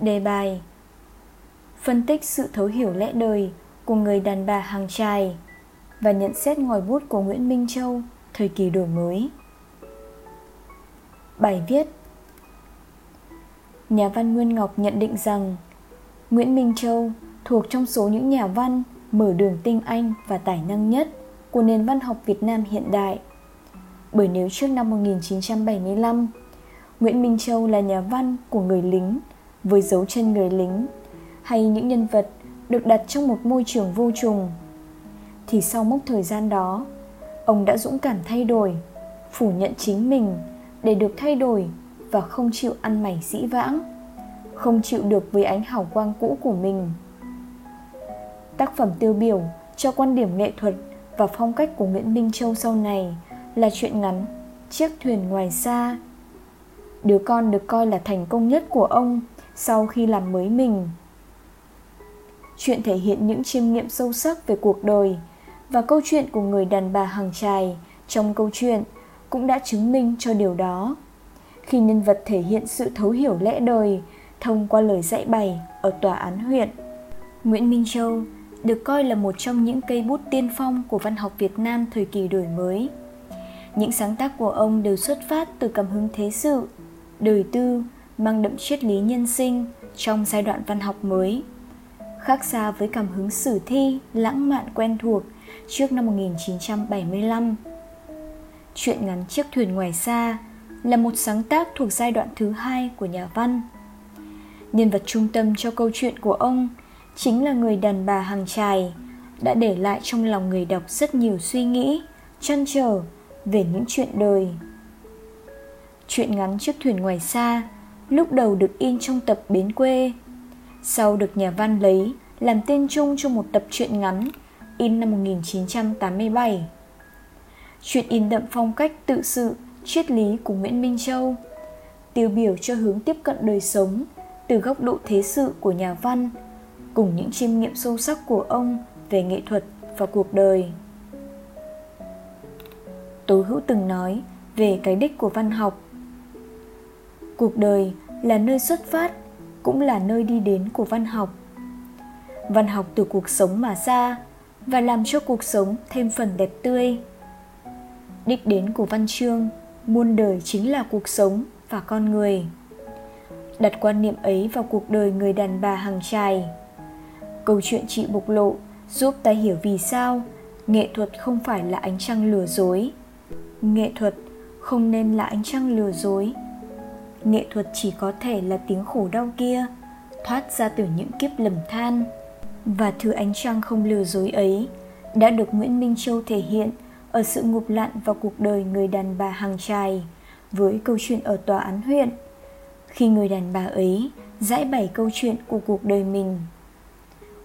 Đề bài Phân tích sự thấu hiểu lẽ đời của người đàn bà hàng trài và nhận xét ngòi bút của Nguyễn Minh Châu thời kỳ đổi mới. Bài viết Nhà văn Nguyên Ngọc nhận định rằng Nguyễn Minh Châu thuộc trong số những nhà văn mở đường tinh anh và tài năng nhất của nền văn học Việt Nam hiện đại. Bởi nếu trước năm 1975, Nguyễn Minh Châu là nhà văn của người lính với dấu chân người lính hay những nhân vật được đặt trong một môi trường vô trùng. Thì sau mốc thời gian đó, ông đã dũng cảm thay đổi, phủ nhận chính mình để được thay đổi và không chịu ăn mày dĩ vãng, không chịu được với ánh hào quang cũ của mình. Tác phẩm tiêu biểu cho quan điểm nghệ thuật và phong cách của nguyễn minh châu sau này là chuyện ngắn, chiếc thuyền ngoài xa đứa con được coi là thành công nhất của ông sau khi làm mới mình. Chuyện thể hiện những chiêm nghiệm sâu sắc về cuộc đời và câu chuyện của người đàn bà hàng trài trong câu chuyện cũng đã chứng minh cho điều đó. Khi nhân vật thể hiện sự thấu hiểu lẽ đời thông qua lời dạy bày ở tòa án huyện, nguyễn minh châu được coi là một trong những cây bút tiên phong của văn học việt nam thời kỳ đổi mới. Những sáng tác của ông đều xuất phát từ cảm hứng thế sự đời tư mang đậm triết lý nhân sinh trong giai đoạn văn học mới khác xa với cảm hứng sử thi lãng mạn quen thuộc trước năm 1975. Chuyện ngắn Chiếc thuyền ngoài xa là một sáng tác thuộc giai đoạn thứ hai của nhà văn. Nhân vật trung tâm cho câu chuyện của ông chính là người đàn bà hàng trài đã để lại trong lòng người đọc rất nhiều suy nghĩ, chăn trở về những chuyện đời. Chuyện ngắn Chiếc thuyền ngoài xa lúc đầu được in trong tập Bến quê, sau được nhà văn lấy làm tên chung cho một tập truyện ngắn in năm 1987. Chuyện in đậm phong cách tự sự, triết lý của Nguyễn Minh Châu, tiêu biểu cho hướng tiếp cận đời sống từ góc độ thế sự của nhà văn, cùng những chiêm nghiệm sâu sắc của ông về nghệ thuật và cuộc đời. Tố Hữu từng nói về cái đích của văn học. Cuộc đời là nơi xuất phát, cũng là nơi đi đến của văn học. Văn học từ cuộc sống mà ra, và làm cho cuộc sống thêm phần đẹp tươi. Đích đến của văn chương, muôn đời chính là cuộc sống và con người. Đặt quan niệm ấy vào cuộc đời người đàn bà hàng trài. Câu chuyện chị bộc lộ giúp ta hiểu vì sao nghệ thuật không phải là ánh trăng lừa dối. Nghệ thuật không nên là ánh trăng lừa dối. Nghệ thuật chỉ có thể là tiếng khổ đau kia, thoát ra từ những kiếp lầm than. Và thứ ánh trăng không lừa dối ấy đã được Nguyễn Minh Châu thể hiện ở sự ngụp lặn vào cuộc đời người đàn bà hàng trài với câu chuyện ở tòa án huyện. Khi người đàn bà ấy giải bày câu chuyện của cuộc đời mình,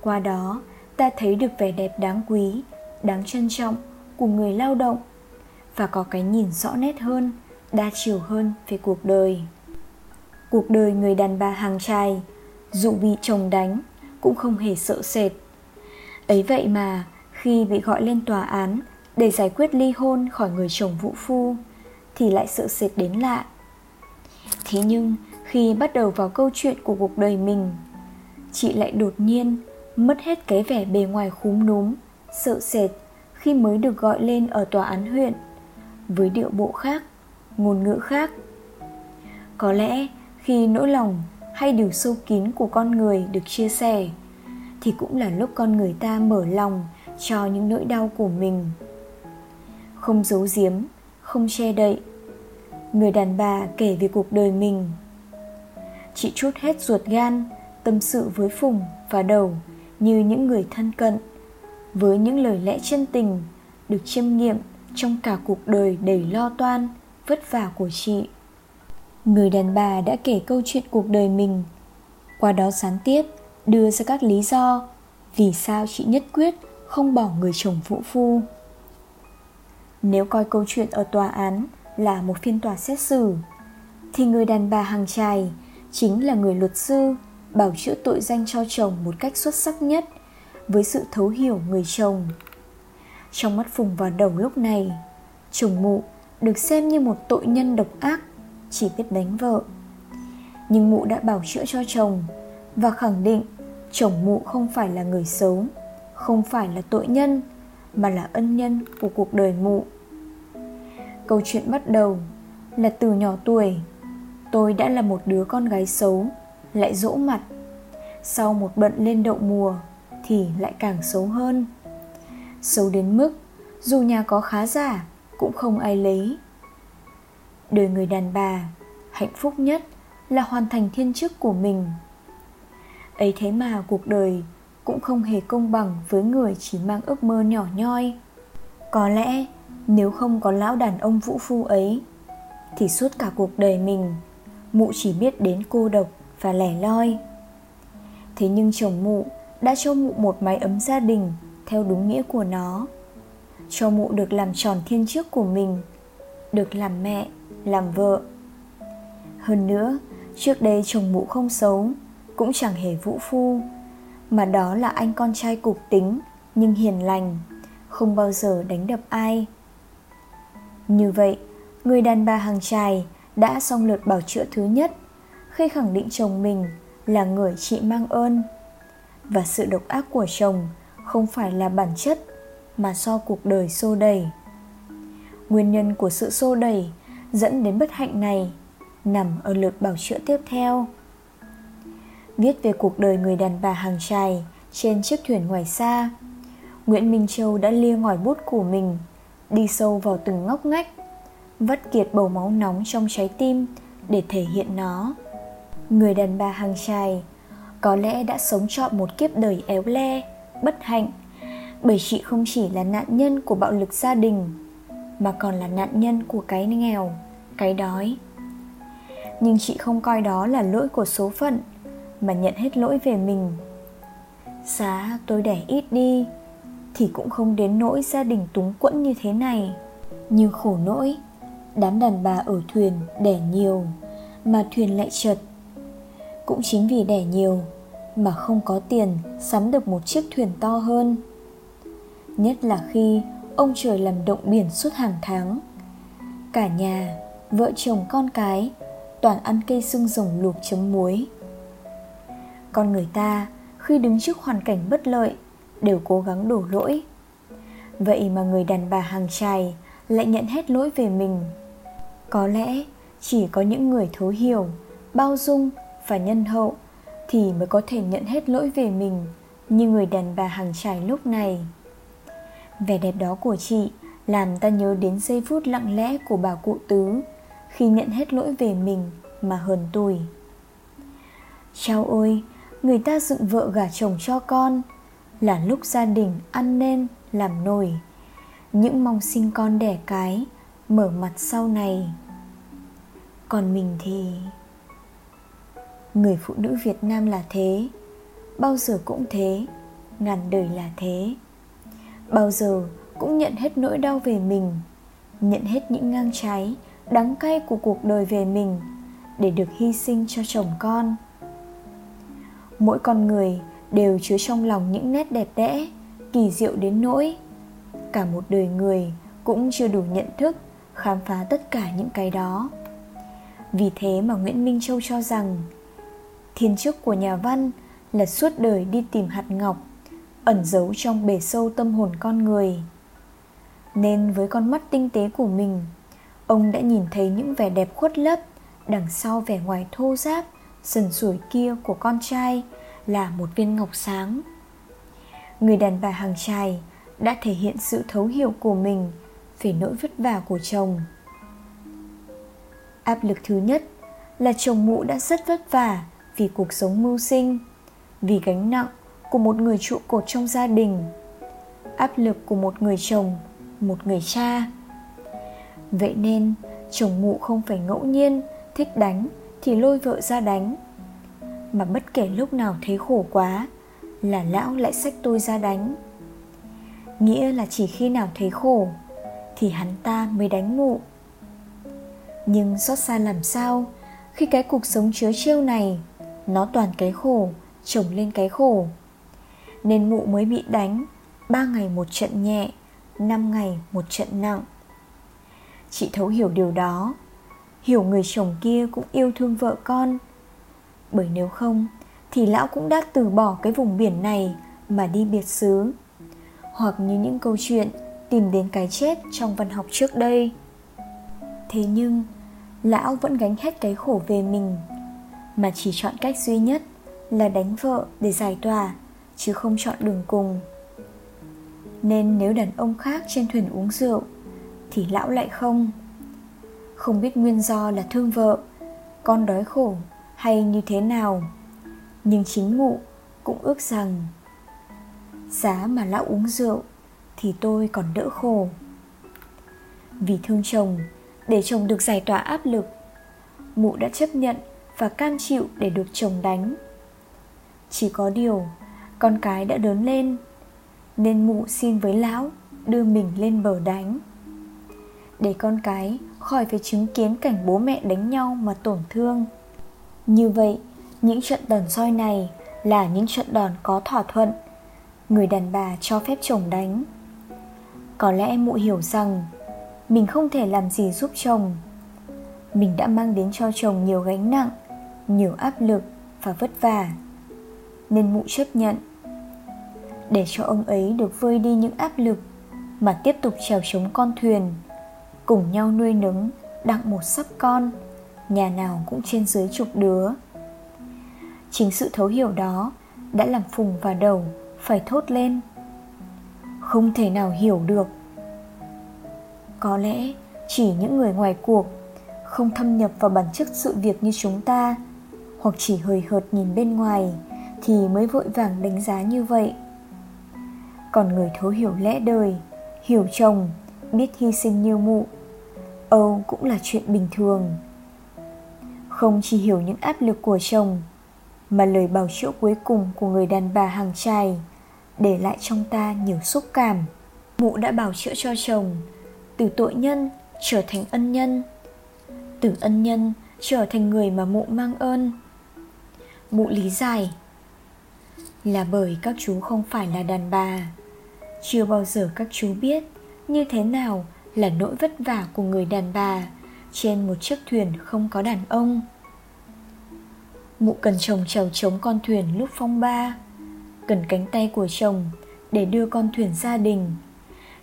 qua đó ta thấy được vẻ đẹp đáng quý, đáng trân trọng của người lao động và có cái nhìn rõ nét hơn đa chiều hơn về cuộc đời. Cuộc đời người đàn bà hàng trai, dù bị chồng đánh cũng không hề sợ sệt. Ấy vậy mà khi bị gọi lên tòa án để giải quyết ly hôn khỏi người chồng vũ phu thì lại sợ sệt đến lạ. Thế nhưng khi bắt đầu vào câu chuyện của cuộc đời mình chị lại đột nhiên mất hết cái vẻ bề ngoài khúm núm sợ sệt khi mới được gọi lên ở tòa án huyện. Với điệu bộ khác ngôn ngữ khác. Có lẽ khi nỗi lòng hay điều sâu kín của con người được chia sẻ, thì cũng là lúc con người ta mở lòng cho những nỗi đau của mình. Không giấu giếm, không che đậy, người đàn bà kể về cuộc đời mình. Chị chút hết ruột gan, tâm sự với phùng và đầu như những người thân cận, với những lời lẽ chân tình được chiêm nghiệm trong cả cuộc đời đầy lo toan vất vả của chị. Người đàn bà đã kể câu chuyện cuộc đời mình. Qua đó gián tiếp, đưa ra các lý do vì sao chị nhất quyết không bỏ người chồng vũ phu. Nếu coi câu chuyện ở tòa án là một phiên tòa xét xử, thì người đàn bà hàng trài chính là người luật sư bảo chữa tội danh cho chồng một cách xuất sắc nhất với sự thấu hiểu người chồng. Trong mắt phùng và đầu lúc này, chồng mụ được xem như một tội nhân độc ác, chỉ biết đánh vợ. Nhưng mụ đã bảo chữa cho chồng Và khẳng định chồng mụ không phải là người xấu, Không phải là tội nhân, Mà là ân nhân của cuộc đời mụ. Câu chuyện bắt đầu là từ nhỏ tuổi, Tôi đã là một đứa con gái xấu, Lại dỗ mặt. Sau một bận lên đậu mùa Thì lại càng xấu hơn. Xấu đến mức Dù nhà có khá giả cũng không ai lấy. Đời người đàn bà, Hạnh phúc nhất là hoàn thành thiên chức của mình. Ấy thế mà cuộc đời cũng không hề công bằng với người chỉ mang ước mơ nhỏ nhoi. Có lẽ nếu không có lão đàn ông vũ phu ấy, thì suốt cả cuộc đời mình, mụ chỉ biết đến cô độc và lẻ loi. Thế nhưng chồng mụ đã cho mụ một mái ấm gia đình theo đúng nghĩa của nó cho mụ được làm tròn thiên chức của mình, được làm mẹ, làm vợ. Hơn nữa, trước đây chồng mụ không xấu, cũng chẳng hề vũ phu, mà đó là anh con trai cục tính, nhưng hiền lành, không bao giờ đánh đập ai. Như vậy, người đàn bà hàng trài đã xong lượt bảo chữa thứ nhất, khi khẳng định chồng mình là người chị mang ơn. Và sự độc ác của chồng không phải là bản chất mà do cuộc đời xô đẩy. Nguyên nhân của sự xô đẩy dẫn đến bất hạnh này nằm ở lượt bảo chữa tiếp theo. Viết về cuộc đời người đàn bà hàng trài trên chiếc thuyền ngoài xa, nguyễn minh châu đã lia ngòi bút của mình, đi sâu vào từng ngóc ngách, vắt kiệt bầu máu nóng trong trái tim để thể hiện nó. Người đàn bà hàng trài có lẽ đã sống trọn một kiếp đời éo le, bất hạnh bởi chị không chỉ là nạn nhân của bạo lực gia đình, mà còn là nạn nhân của cái nghèo, cái đói. Nhưng chị không coi đó là lỗi của số phận, mà nhận hết lỗi về mình. Giá tôi đẻ ít đi, thì cũng không đến nỗi gia đình túng quẫn như thế này. Nhưng khổ nỗi, đám đàn bà ở thuyền đẻ nhiều, mà thuyền lại chật cũng chính vì đẻ nhiều, mà không có tiền sắm được một chiếc thuyền to hơn nhất là khi ông trời làm động biển suốt hàng tháng. Cả nhà, vợ chồng con cái toàn ăn cây xương rồng luộc chấm muối. Con người ta khi đứng trước hoàn cảnh bất lợi đều cố gắng đổ lỗi. Vậy mà người đàn bà hàng trài lại nhận hết lỗi về mình. Có lẽ chỉ có những người thấu hiểu, bao dung và nhân hậu thì mới có thể nhận hết lỗi về mình như người đàn bà hàng trải lúc này vẻ đẹp đó của chị làm ta nhớ đến giây phút lặng lẽ của bà cụ tứ khi nhận hết lỗi về mình mà hờn tủi chao ôi, người ta dựng vợ gả chồng cho con là lúc gia đình ăn nên, làm nổi những mong sinh con đẻ cái mở mặt sau này. Còn mình thì, người phụ nữ việt nam là thế, bao giờ cũng thế, ngàn đời là thế bao giờ cũng nhận hết nỗi đau về mình, nhận hết những ngang trái, đắng cay của cuộc đời về mình để được hy sinh cho chồng con. Mỗi con người đều chứa trong lòng những nét đẹp đẽ, kỳ diệu đến nỗi cả một đời người cũng chưa đủ nhận thức khám phá tất cả những cái đó. Vì thế mà nguyễn minh châu cho rằng, thiên chức của nhà văn là suốt đời đi tìm hạt ngọc ẩn giấu trong bể sâu tâm hồn con người. Nên với con mắt tinh tế của mình, ông đã nhìn thấy những vẻ đẹp khuất lấp đằng sau vẻ ngoài thô ráp, sần sủi kia của con trai là một viên ngọc sáng. Người đàn bà hàng trai đã thể hiện sự thấu hiểu của mình về nỗi vất vả của chồng. Áp lực thứ nhất là chồng mụ đã rất vất vả vì cuộc sống mưu sinh, vì gánh nặng của một người trụ cột trong gia đình, áp lực của một người chồng, một người cha. Vậy nên, chồng mụ không phải ngẫu nhiên, thích đánh thì lôi vợ ra đánh. Mà bất kể lúc nào thấy khổ quá, là lão lại xách tôi ra đánh. Nghĩa là chỉ khi nào thấy khổ, thì hắn ta mới đánh mụ. Nhưng xót xa làm sao, khi cái cuộc sống chứa trêu này, nó toàn cái khổ, chồng lên cái khổ nên mụ mới bị đánh. Ba ngày một trận nhẹ, năm ngày một trận nặng. Chị thấu hiểu điều đó. Hiểu người chồng kia cũng yêu thương vợ con. Bởi nếu không, thì lão cũng đã từ bỏ cái vùng biển này mà đi biệt xứ. Hoặc như những câu chuyện tìm đến cái chết trong văn học trước đây. Thế nhưng, lão vẫn gánh hết cái khổ về mình. Mà chỉ chọn cách duy nhất là đánh vợ để giải tỏa chứ không chọn đường cùng. Nên nếu đàn ông khác trên thuyền uống rượu, thì lão lại không. Không biết nguyên do là thương vợ, con đói khổ hay như thế nào, nhưng chính mụ cũng ước rằng, giá mà lão uống rượu thì tôi còn đỡ khổ. Vì thương chồng, để chồng được giải tỏa áp lực mụ đã chấp nhận và cam chịu để được chồng đánh. Chỉ có điều con cái đã lớn lên, nên mụ xin với lão đưa mình lên bờ đánh. Để con cái khỏi phải chứng kiến cảnh bố mẹ đánh nhau mà tổn thương. Như vậy, những trận đòn roi này là những trận đòn có thỏa thuận. Người đàn bà cho phép chồng đánh. Có lẽ mụ hiểu rằng mình không thể làm gì giúp chồng. Mình đã mang đến cho chồng nhiều gánh nặng, nhiều áp lực và vất vả nên mụ chấp nhận. Để cho ông ấy được vơi đi những áp lực mà tiếp tục trèo chống con thuyền, cùng nhau nuôi nấng, đặng một sắp con, nhà nào cũng trên dưới chục đứa. Chính sự thấu hiểu đó đã làm phùng và đầu, phải thốt lên. Không thể nào hiểu được. Có lẽ chỉ những người ngoài cuộc không thâm nhập vào bản chất sự việc như chúng ta, hoặc chỉ hời hợt nhìn bên ngoài thì mới vội vàng đánh giá như vậy. Còn người thấu hiểu lẽ đời, hiểu chồng, biết hy sinh như mụ, âu cũng là chuyện bình thường. Không chỉ hiểu những áp lực của chồng, mà lời bảo chữa cuối cùng của người đàn bà hàng trai để lại trong ta nhiều xúc cảm. Mụ đã bảo chữa cho chồng, từ tội nhân trở thành ân nhân, từ ân nhân trở thành người mà mụ mang ơn. Mụ lý giải là bởi các chú không phải là đàn bà. Chưa bao giờ các chú biết như thế nào là nỗi vất vả của người đàn bà trên một chiếc thuyền không có đàn ông. Mụ cần chồng chèo chống con thuyền lúc phong ba, cần cánh tay của chồng để đưa con thuyền gia đình.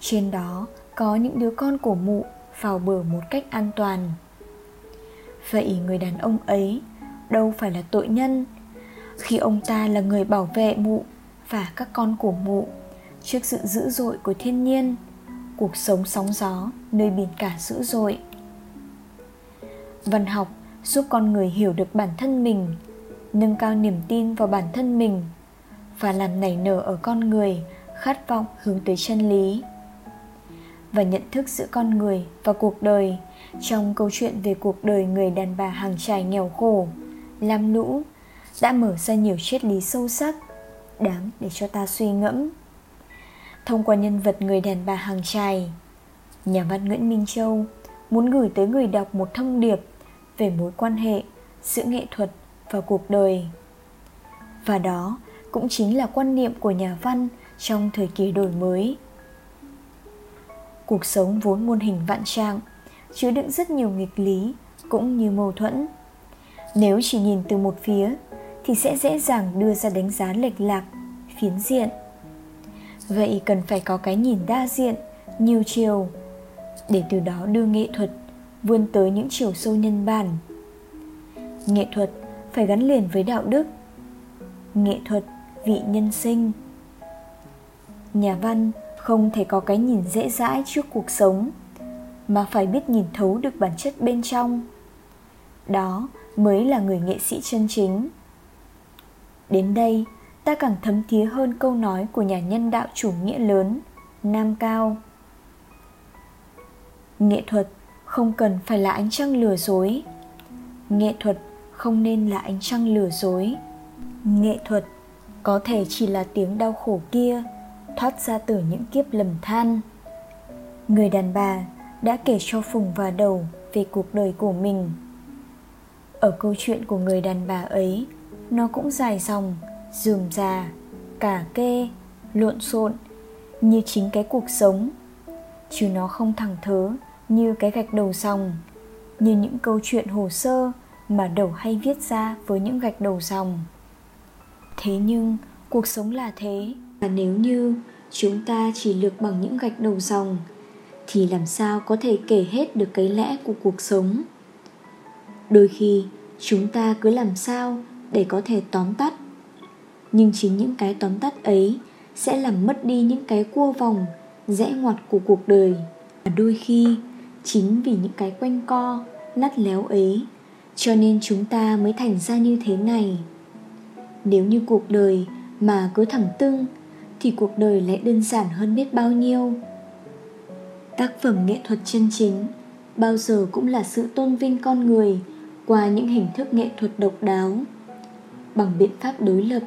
Trên đó có những đứa con của mụ vào bờ một cách an toàn. Vậy người đàn ông ấy đâu phải là tội nhân khi ông ta là người bảo vệ mụ và các con của mụ trước sự dữ dội của thiên nhiên, cuộc sống sóng gió nơi biển cả dữ dội. Văn học giúp con người hiểu được bản thân mình, nâng cao niềm tin vào bản thân mình và làm nảy nở ở con người khát vọng hướng tới chân lý và nhận thức giữa con người và cuộc đời. Trong câu chuyện về cuộc đời người đàn bà hàng trải nghèo khổ, lam lũ đã mở ra nhiều triết lý sâu sắc, đáng để cho ta suy ngẫm. Thông qua nhân vật người đàn bà hàng trài nhà văn nguyễn minh châu muốn gửi tới người đọc một thông điệp về mối quan hệ giữa nghệ thuật và cuộc đời. Và đó cũng chính là quan niệm của nhà văn trong thời kỳ đổi mới. Cuộc sống vốn muôn hình vạn trạng, chứa đựng rất nhiều nghịch lý cũng như mâu thuẫn. Nếu chỉ nhìn từ một phía thì sẽ dễ dàng đưa ra đánh giá lệch lạc, phiến diện. Vậy cần phải có cái nhìn đa diện, nhiều chiều, để từ đó đưa nghệ thuật vươn tới những chiều sâu nhân bản. Nghệ thuật phải gắn liền với đạo đức. Nghệ thuật, vị nhân sinh. Nhà văn không thể có cái nhìn dễ dãi trước cuộc sống, mà phải biết nhìn thấu được bản chất bên trong. Đó mới là người nghệ sĩ chân chính đến đây, ta càng thấm thía hơn câu nói của nhà nhân đạo chủ nghĩa lớn, nam cao. Nghệ thuật không cần phải là ánh trăng lừa dối. Nghệ thuật không nên là ánh trăng lừa dối. Nghệ thuật có thể chỉ là tiếng đau khổ kia, thoát ra từ những kiếp lầm than. Người đàn bà đã kể cho phùng và đầu về cuộc đời của mình. Ở câu chuyện của người đàn bà ấy nó cũng dài dòng, dườm già, cả kê, lộn xộn, như chính cái cuộc sống. Chứ nó không thẳng thớ như cái gạch đầu dòng, như những câu chuyện hồ sơ mà đầu hay viết ra với những gạch đầu dòng. Thế nhưng, cuộc sống là thế. Và nếu như chúng ta chỉ lược bằng những gạch đầu dòng, thì làm sao có thể kể hết được cái lẽ của cuộc sống? Đôi khi, chúng ta cứ làm sao để có thể tóm tắt. Nhưng chính những cái tóm tắt ấy sẽ làm mất đi những cái cua vòng, rẽ ngoặt của cuộc đời. Và đôi khi, chính vì những cái quanh co, lắt léo ấy, cho nên chúng ta mới thành ra như thế này. Nếu như cuộc đời mà cứ thẳng tưng, thì cuộc đời lại đơn giản hơn biết bao nhiêu. Tác phẩm nghệ thuật chân chính bao giờ cũng là sự tôn vinh con người qua những hình thức nghệ thuật độc đáo bằng biện pháp đối lập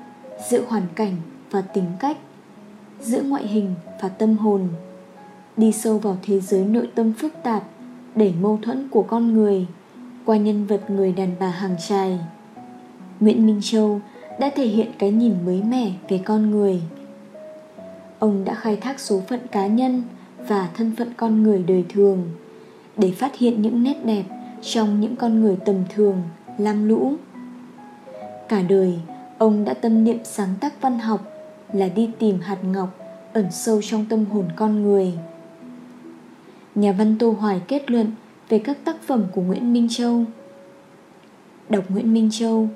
giữa hoàn cảnh và tính cách, giữa ngoại hình và tâm hồn, đi sâu vào thế giới nội tâm phức tạp để mâu thuẫn của con người qua nhân vật người đàn bà hàng trài nguyễn minh châu đã thể hiện cái nhìn mới mẻ về con người. Ông đã khai thác số phận cá nhân và thân phận con người đời thường để phát hiện những nét đẹp trong những con người tầm thường, lam lũ cả đời, ông đã tâm niệm sáng tác văn học là đi tìm hạt ngọc ẩn sâu trong tâm hồn con người. Nhà văn tô hoài kết luận về các tác phẩm của nguyễn minh châu. Đọc nguyễn minh châu,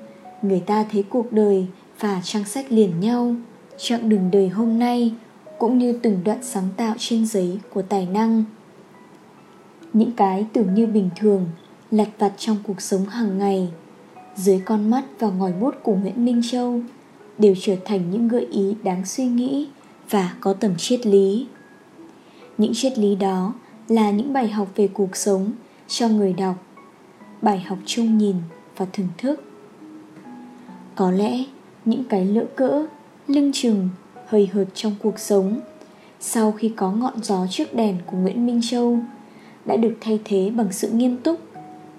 người ta thấy cuộc đời và trang sách liền nhau, chặng đường đời hôm nay cũng như từng đoạn sáng tạo trên giấy của tài năng. Những cái tưởng như bình thường, lặt vặt trong cuộc sống hàng ngày dưới con mắt và ngòi bút của nguyễn minh châu, đều trở thành những gợi ý đáng suy nghĩ và có tầm triết lý. Những triết lý đó là những bài học về cuộc sống cho người đọc, bài học chung nhìn và thưởng thức. Có lẽ những cái lỡ cỡ, lưng chừng hơi hợt trong cuộc sống sau khi có ngọn gió trước đèn của nguyễn minh châu đã được thay thế bằng sự nghiêm túc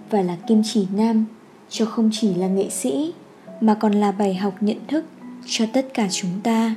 và là kim chỉ nam cho không chỉ là nghệ sĩ, mà còn là bài học nhận thức cho tất cả chúng ta.